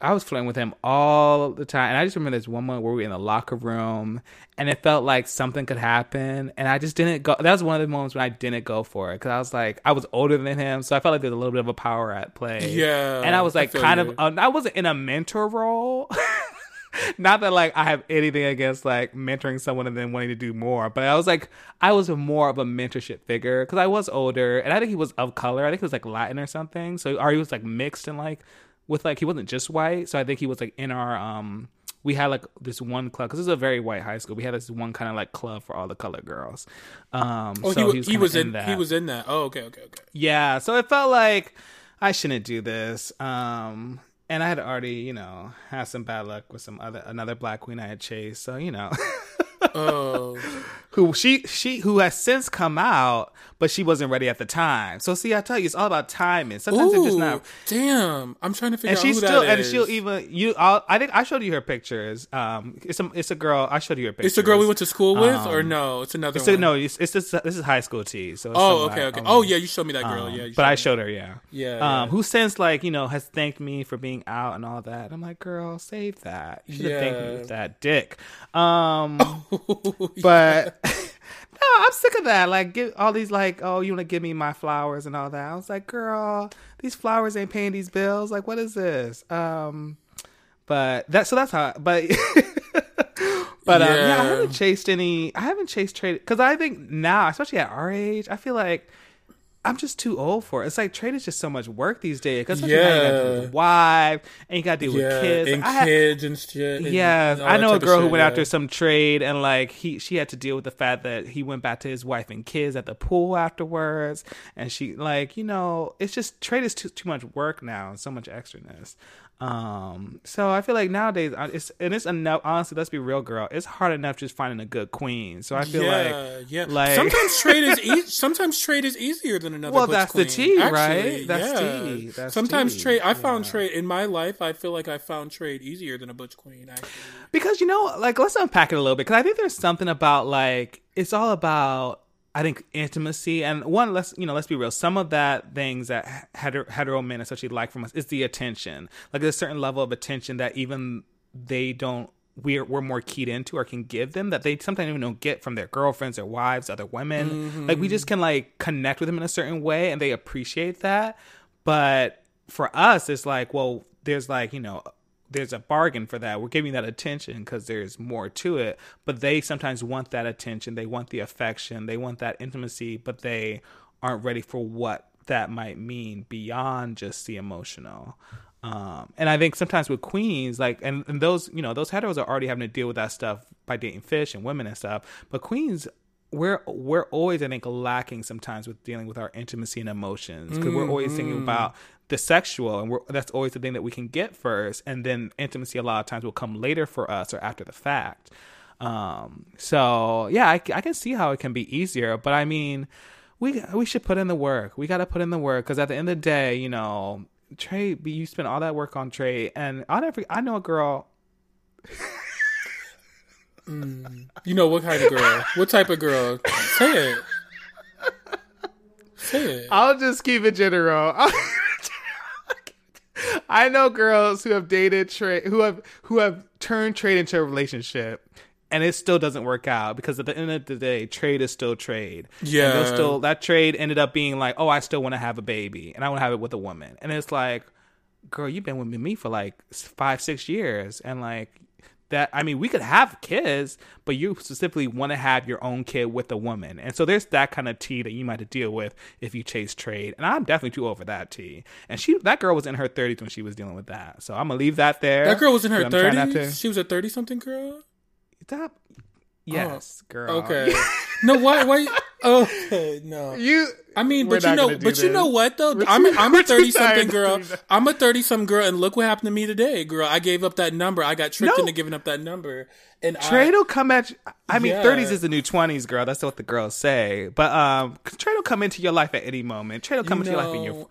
Speaker 1: I was flirting with him all the time. And I just remember this one moment where we were in the locker room and it felt like something could happen. And I just didn't go. That was one of the moments when I didn't go for it because I was like, I was older than him. So I felt like there's a little bit of a power at play.
Speaker 2: Yeah,
Speaker 1: And I was like,
Speaker 2: feel
Speaker 1: kind
Speaker 2: you.
Speaker 1: of, I wasn't in a mentor role. *laughs* not that like I have anything against like mentoring someone and then wanting to do more, but I was like I was more of a mentorship figure because I was older and I think he was of color. I think he was like Latin or something. So or he was like mixed and like with like he wasn't just white. So I think he was like in our um we had like this one club because this is a very white high school. We had this one kind of like club for all the colored girls. Um,
Speaker 2: oh,
Speaker 1: so
Speaker 2: he, was, he was in,
Speaker 1: that.
Speaker 2: he was in that. Oh, okay, okay, okay.
Speaker 1: Yeah, so it felt like I shouldn't do this. Um, and I had already, you know, had some bad luck with some other another black queen I had chased. So you know, *laughs*
Speaker 2: oh, *laughs*
Speaker 1: who she she who has since come out, but she wasn't ready at the time. So see, I tell you, it's all about timing. Sometimes it's just not.
Speaker 2: Damn, I'm trying to figure
Speaker 1: and
Speaker 2: out
Speaker 1: she's
Speaker 2: who
Speaker 1: still, and
Speaker 2: is.
Speaker 1: she'll even you. I'll, I think I showed you her pictures. Um, it's a it's a girl. I showed you her pictures.
Speaker 2: It's a girl we went to school with,
Speaker 1: Um,
Speaker 2: or no? It's another
Speaker 1: It's
Speaker 2: one.
Speaker 1: a, no, it's, it's just, this is high school tea. So it's
Speaker 2: Oh, okay,
Speaker 1: like,
Speaker 2: okay.
Speaker 1: um,
Speaker 2: Oh, yeah, you showed me that girl.
Speaker 1: um,
Speaker 2: yeah, you
Speaker 1: but I showed her, yeah.
Speaker 2: Yeah,
Speaker 1: Um,
Speaker 2: yeah.
Speaker 1: who since like you know has thanked me for being out and all that. I'm like, girl, save that. You should have thanked me with that dick. Um, *laughs* *laughs* but *laughs* no, I'm sick of that. Like, give all these like, oh, you want to give me my flowers and all that. I was like, girl, these flowers ain't paying these bills. Like, what is this? Um, but that so that's how. But *laughs* but um, yeah, I haven't chased any. I haven't chased trade because I think now, especially at our age, I feel like. I'm just too old for it. It's like trade is just so much work these days. Because you got to deal
Speaker 2: Yeah.
Speaker 1: with wife and you got to deal
Speaker 2: yeah,
Speaker 1: with kids.
Speaker 2: and
Speaker 1: I had-
Speaker 2: kids and shit. and-
Speaker 1: Yes,
Speaker 2: and
Speaker 1: I know a girl who
Speaker 2: shit,
Speaker 1: went
Speaker 2: yeah.
Speaker 1: after some trade and like he she had to deal with the fact that he went back to his wife and kids at the pool afterwards and she like, you know, it's just trade is too too much work now and so much extraness. Um so I feel like nowadays it's and it's enough honestly, let's be real girl. It's hard enough just finding a good queen. So I feel
Speaker 2: yeah,
Speaker 1: like
Speaker 2: yeah.
Speaker 1: like-
Speaker 2: sometimes trade is *laughs* e- sometimes trade is easier than another.
Speaker 1: Well, that's the
Speaker 2: queen,
Speaker 1: tea,
Speaker 2: actually.
Speaker 1: right? That's
Speaker 2: yeah.
Speaker 1: tea. That's
Speaker 2: sometimes
Speaker 1: tea.
Speaker 2: trade. I found
Speaker 1: Yeah.
Speaker 2: trade in my life. I feel like I found trade easier than a butch queen. Actually,
Speaker 1: because you know like let's unpack it a little bit because i think there's something about like it's all about i think intimacy. And one let's you know let's be real. Some of that things that hetero, hetero men especially like from us is the attention. Like there's a certain level of attention that even they don't we're, we're more keyed into or can give them that they sometimes even don't get from their girlfriends or wives other women. Mm-hmm. Like we just can like connect with them in a certain way and they appreciate that. But for us it's like well there's like you know there's a bargain for that. We're giving that attention because there's more to it. But they sometimes want that attention. They want the affection. They want that intimacy, but they aren't ready for what that might mean beyond just the emotional. Um, and I think sometimes with queens, like, and, and those, you know, those heteros are already having to deal with that stuff by dating fish and women and stuff. But queens, we're we're always, I think, lacking sometimes with dealing with our intimacy and emotions because we're always thinking about the sexual, and we're, that's always the thing that we can get first, and then intimacy a lot of times will come later for us or after the fact. Um, so yeah, I, I can see how it can be easier, but I mean, we we should put in the work. We got to put in the work because at the end of the day, you know, trade, you spend all that work on trade, and I never, I know a girl.
Speaker 2: you know what kind of girl? what type of girl? Say it. Say it.
Speaker 1: I'll just keep it general. *laughs* *laughs* I know girls who have dated trade who have who have turned trade into a relationship and it still doesn't work out because at the end of the day trade is still trade.
Speaker 2: Yeah.
Speaker 1: still that trade ended up being like, "Oh, I still want to have a baby and I want to have it with a woman." And it's like, "Girl, you've been with me for like 5 6 years and like that I mean, we could have kids, but you specifically want to have your own kid with a woman. And so there's that kind of tea that you might have to deal with if you chase trade. And I'm definitely too over that tea. And she that girl was in her 30s when she was dealing with that. So I'm going to leave that there.
Speaker 2: That girl was in her
Speaker 1: I'm trying not
Speaker 2: thirties.
Speaker 1: to-
Speaker 2: She was a thirty something girl.
Speaker 1: Stop. Yes, girl.
Speaker 2: Oh, Okay. *laughs* no, why? Why? Okay, no.
Speaker 1: You
Speaker 2: I mean, but you know, but you know what though?
Speaker 1: We're
Speaker 2: I'm
Speaker 1: too-
Speaker 2: I'm a thirty something girl. I'm a thirty some girl, and look what happened to me today, girl. I gave up that number. I got tricked
Speaker 1: No.
Speaker 2: into giving up that number, and
Speaker 1: Trade
Speaker 2: I,
Speaker 1: will come at you. I mean,
Speaker 2: Yeah.
Speaker 1: 30s is the new 20s, girl. That's what the girls say. But um, trade will come into your life at any moment. Trade will come into your life in your,
Speaker 2: know-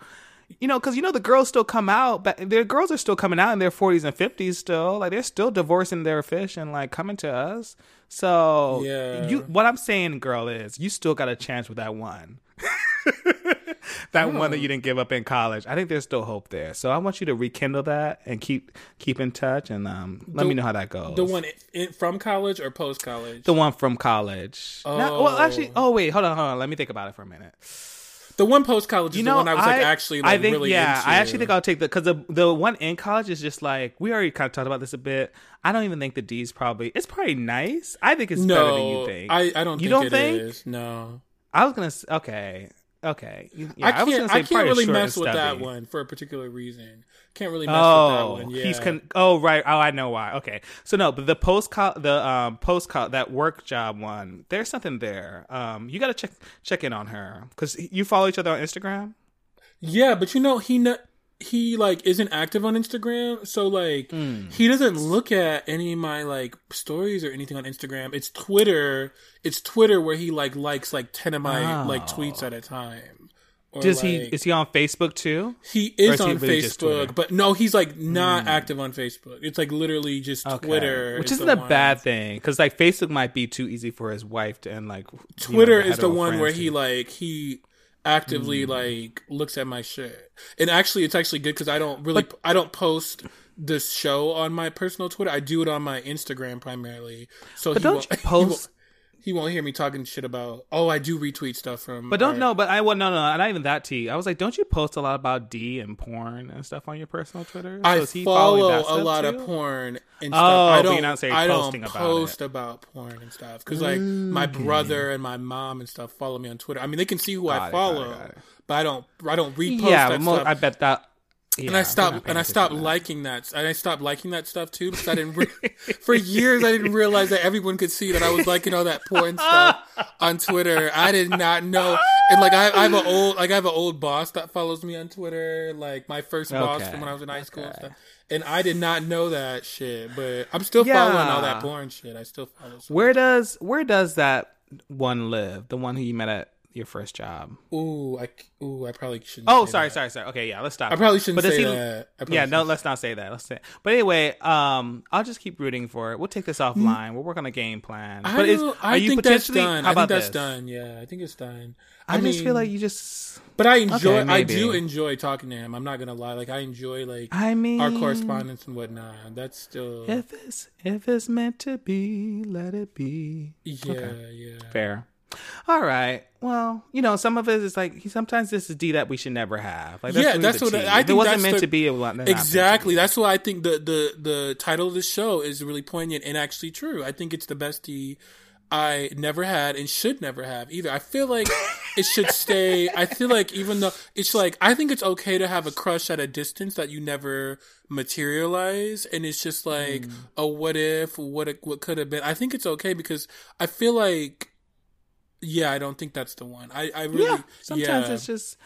Speaker 1: you know, because you know the girls still come out, but their girls are still coming out in their 40s and 50s still. Like they're still divorcing their fish and like coming to us. So
Speaker 2: Yeah.
Speaker 1: you, what I'm saying, girl, is you still got a chance with that one. *laughs* that one that you didn't give up in college. I think there's still hope there. So I want you to rekindle that and keep keep in touch and um let
Speaker 2: The-
Speaker 1: me know how that goes.
Speaker 2: the one in, from college or post college.
Speaker 1: The one from college. Not- well, actually, oh wait, hold on, hold on. Let me think about it for a minute.
Speaker 2: The one post college is
Speaker 1: You
Speaker 2: the
Speaker 1: know,
Speaker 2: one I was like actually like
Speaker 1: I think
Speaker 2: really
Speaker 1: yeah.
Speaker 2: into.
Speaker 1: I actually think I'll take the because the the one in college is just like we already kind of talked about this a bit. I don't even think the D's probably it's probably nice. I think it's
Speaker 2: no,
Speaker 1: better than you think.
Speaker 2: I I don't
Speaker 1: You
Speaker 2: think
Speaker 1: don't
Speaker 2: it
Speaker 1: think?
Speaker 2: is. No.
Speaker 1: I was gonna okay okay. Yeah,
Speaker 2: I can't.
Speaker 1: gonna
Speaker 2: I, can't really mess with that one for a particular reason. Can't really mess
Speaker 1: Oh,
Speaker 2: with that one. Yeah.
Speaker 1: he's con- oh right. Oh, I know why. Okay, so no, but the post call, the um post call, that work job one. There's something there. Um, you got to check check in on her because you follow each other on Instagram.
Speaker 2: Yeah, but you know he no, he like isn't active on Instagram, so like
Speaker 1: Hmm.
Speaker 2: he doesn't look at any of my like stories or anything on Instagram. It's Twitter. It's Twitter where he like likes like ten of my like tweets at a time. Or,
Speaker 1: Oh. Does he is he on Facebook too?
Speaker 2: He is
Speaker 1: is he
Speaker 2: on
Speaker 1: really Twitter? Hmm.
Speaker 2: Facebook, but no, he's like not active on Facebook. It's like literally just Twitter,
Speaker 1: which
Speaker 2: is
Speaker 1: isn't a
Speaker 2: one.
Speaker 1: bad thing because like Facebook might be too easy for his wife to and like you know,
Speaker 2: Twitter is the one where he like he actively hmm. like looks at my shit. And actually, it's actually good because I don't really I don't post this show on my personal Twitter. I do it on my Instagram primarily. So
Speaker 1: But
Speaker 2: he
Speaker 1: don't
Speaker 2: won't, *laughs*
Speaker 1: you post?
Speaker 2: He won't hear me talking shit about. Oh, I do retweet stuff from.
Speaker 1: But don't know. But I well, no, no, not even that. T. I was like, don't you post a lot about D and porn and stuff on your personal Twitter? So
Speaker 2: I
Speaker 1: is he following
Speaker 2: follow a lot
Speaker 1: too?
Speaker 2: of porn and stuff. Oh.
Speaker 1: I
Speaker 2: don't.
Speaker 1: not saying
Speaker 2: I don't
Speaker 1: about
Speaker 2: post
Speaker 1: it.
Speaker 2: about porn and stuff because like my brother and my mom and stuff follow me on Twitter. I mean, they can see who
Speaker 1: Got
Speaker 2: I
Speaker 1: it, got it, got
Speaker 2: but I don't. I don't repost
Speaker 1: Yeah,
Speaker 2: that
Speaker 1: but mo-
Speaker 2: stuff.
Speaker 1: I bet that.
Speaker 2: And I stopped and I stopped
Speaker 1: that.
Speaker 2: liking that. And I stopped liking that stuff too because I didn't. Re- *laughs* for years, I didn't realize that everyone could see that I was liking all that porn stuff on Twitter. I did not know. And like I, I have an old like I have an old boss that follows me on Twitter. Like my first boss
Speaker 1: Okay,
Speaker 2: from when I was in high school and stuff. And I did not know that shit, but I'm still following all that porn shit. I still follow.
Speaker 1: Where does where does that one live? The one who you met at your first job?
Speaker 2: Ooh, I ooh, I probably shouldn't.
Speaker 1: Oh,
Speaker 2: say
Speaker 1: sorry,
Speaker 2: that.
Speaker 1: sorry, sorry. Okay, yeah, let's stop.
Speaker 2: I probably shouldn't
Speaker 1: But
Speaker 2: say
Speaker 1: he-
Speaker 2: that.
Speaker 1: Yeah, no, let's not say that. Let's say. But anyway, um, I'll just keep rooting for it. We'll take this offline. We'll work on a game plan.
Speaker 2: I,
Speaker 1: But is, are
Speaker 2: I
Speaker 1: you
Speaker 2: think that's
Speaker 1: potentially?
Speaker 2: done.
Speaker 1: How
Speaker 2: I think that's
Speaker 1: this?
Speaker 2: done. Yeah, I think it's done.
Speaker 1: I, just feel like you just.
Speaker 2: But I enjoy.
Speaker 1: Okay,
Speaker 2: I do enjoy talking to him. I'm not gonna lie. Like I enjoy like
Speaker 1: I mean,
Speaker 2: our correspondence and whatnot. That's still
Speaker 1: If it's if it's meant to be, let it be.
Speaker 2: yeah, yeah.
Speaker 1: Fair. All right. Well, you know, some of it is like sometimes this is D that we should never have. Like,
Speaker 2: Yeah, that's what
Speaker 1: tea.
Speaker 2: I- I
Speaker 1: If it
Speaker 2: think
Speaker 1: wasn't
Speaker 2: that's
Speaker 1: meant
Speaker 2: the-
Speaker 1: to be. It was not
Speaker 2: Exactly. That's why I think the the the title of the show is really poignant and actually true. I think it's the best tea I never had and should never have either. I feel like it should stay. I feel like even though it's like I think it's okay to have a crush at a distance that you never materialize, and it's just like
Speaker 1: Mm.
Speaker 2: a what if, what what could have been. I think it's okay because I feel like. Yeah, I don't think that's the one. I, I really,
Speaker 1: yeah. Sometimes
Speaker 2: yeah.
Speaker 1: it's just.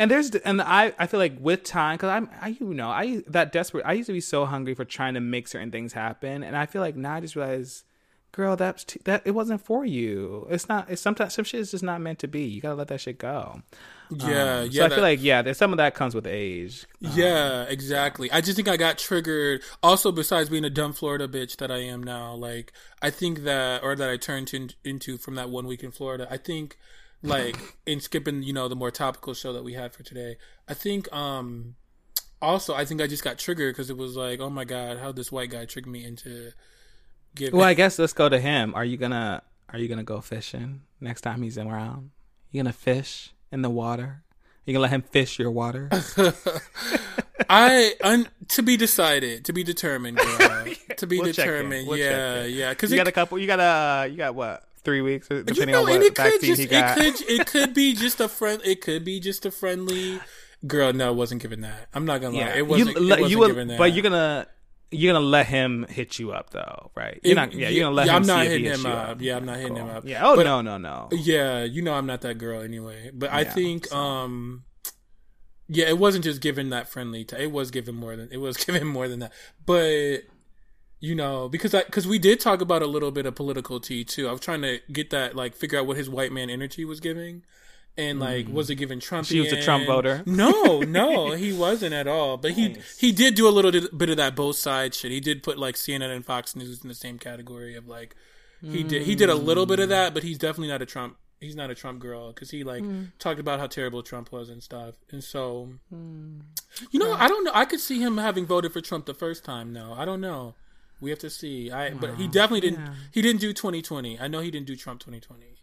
Speaker 1: And there's and I I feel like with time because I'm I you know I that desperate I used to be so hungry for trying to make certain things happen and I feel like now I just realize, girl that's t- that it wasn't for you it's not it's sometimes some shit is just not meant to be you gotta let that shit go
Speaker 2: yeah,
Speaker 1: Um,
Speaker 2: yeah.
Speaker 1: so I
Speaker 2: that-
Speaker 1: feel like yeah there's some of that comes with age
Speaker 2: Yeah, exactly. I just think I got triggered. Also, besides being a dumb Florida bitch that I am now, like I think that, or that I turned to, into from that one week in Florida. I think, like *laughs* in skipping, you know, the more topical show that we had for today. I think, um, also I think I just got triggered because it was like, oh my god, how this white guy tricked me into giving.
Speaker 1: well I guess let's go to him are you gonna are you gonna go fishing next time he's around you gonna fish in the water you gonna let him fish your water *laughs*
Speaker 2: I un, to be decided, to be determined, girl. *laughs* to be
Speaker 1: We'll
Speaker 2: determined.
Speaker 1: We'll
Speaker 2: yeah, yeah. Because
Speaker 1: you got a couple you got a you got what three weeks
Speaker 2: uh,
Speaker 1: you
Speaker 2: know,
Speaker 1: on what
Speaker 2: it could
Speaker 1: vaccine
Speaker 2: just
Speaker 1: he got
Speaker 2: it could it *laughs* could be just a friend. It could be just a friendly girl. No, it wasn't given that. I'm not gonna lie. It wasn't.
Speaker 1: you,
Speaker 2: it wasn't
Speaker 1: you
Speaker 2: given that.
Speaker 1: but you're gonna you're gonna let him hit you up though, right? You're not. Yeah, you're gonna let
Speaker 2: yeah,
Speaker 1: him
Speaker 2: I'm not
Speaker 1: see if he
Speaker 2: hitting him
Speaker 1: you
Speaker 2: up. Yeah, I'm not hitting him up.
Speaker 1: Yeah. Oh
Speaker 2: But-
Speaker 1: no, no, no.
Speaker 2: Yeah, you know I'm not that girl anyway. But I
Speaker 1: Yeah,
Speaker 2: think
Speaker 1: so-
Speaker 2: um yeah, it wasn't just given that friendly t- it was given more than it was *laughs* given more than that. But you know, because I because we did talk about a little bit of political tea too. I was trying to get that like figure out what his white man energy was giving. And like, mm. was it giving Trump?
Speaker 1: Mm. She was a Trump voter?
Speaker 2: No, no, he *laughs* wasn't at all. But he he did do a little bit of that both sides shit. He did put like CNN and Fox News in the same category of like he did he did a little bit of mm. that, but he's definitely not a Trump. He's not a Trump girl because he like mm. talked about how terrible Trump was and stuff. And so, you know, I don't know. I could see him having voted for Trump the first time. No, I don't know. We have to see. I but he definitely didn't.
Speaker 1: yeah.
Speaker 2: He didn't do 2020. I know he didn't do Trump 2020.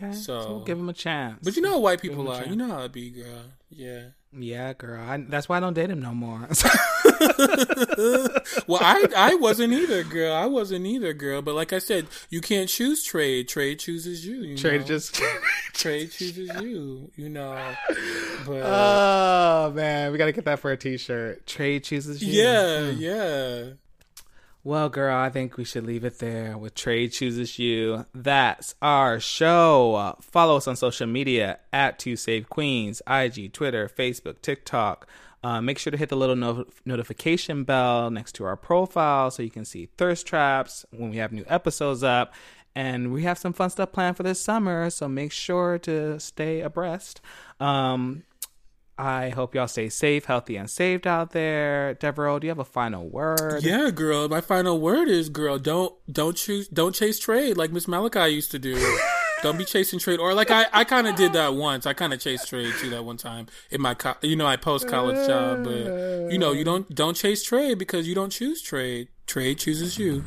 Speaker 1: Okay, so, so we'll give him a chance.
Speaker 2: But you know how white people are. You know how it be, girl. Yeah.
Speaker 1: Yeah, girl. I, that's why I don't date him no more. *laughs*
Speaker 2: well, I I wasn't either, girl. I wasn't either, girl. But like I said, you can't choose trade. Trade chooses you. you
Speaker 1: trade
Speaker 2: know?
Speaker 1: just *laughs*
Speaker 2: trade chooses you. You know.
Speaker 1: But oh man, we gotta get that for a t-shirt. Trade chooses you.
Speaker 2: Yeah, mm. yeah.
Speaker 1: Well, girl, I think we should leave it there with Trade Chooses You. That's our show. Follow us on social media at Two Save Queens, IG, Twitter, Facebook, TikTok. Uh, make sure to hit the little no- notification bell next to our profile so you can see thirst traps when we have new episodes up. And we have some fun stuff planned for this summer, so make sure to stay abreast. Um, I hope y'all stay safe, healthy, and saved out there. Devereaux, do you have a final word?
Speaker 2: Yeah, girl. My final word is, girl, don't don't choose, don't chase trade like Miss Malachi used to do. *laughs* don't be chasing trade, or like I, I kind of did that once. I kind of chased trade too that one time in my, co- you know, I post college job. But you know, you don't don't chase trade because you don't choose trade. Trade chooses you.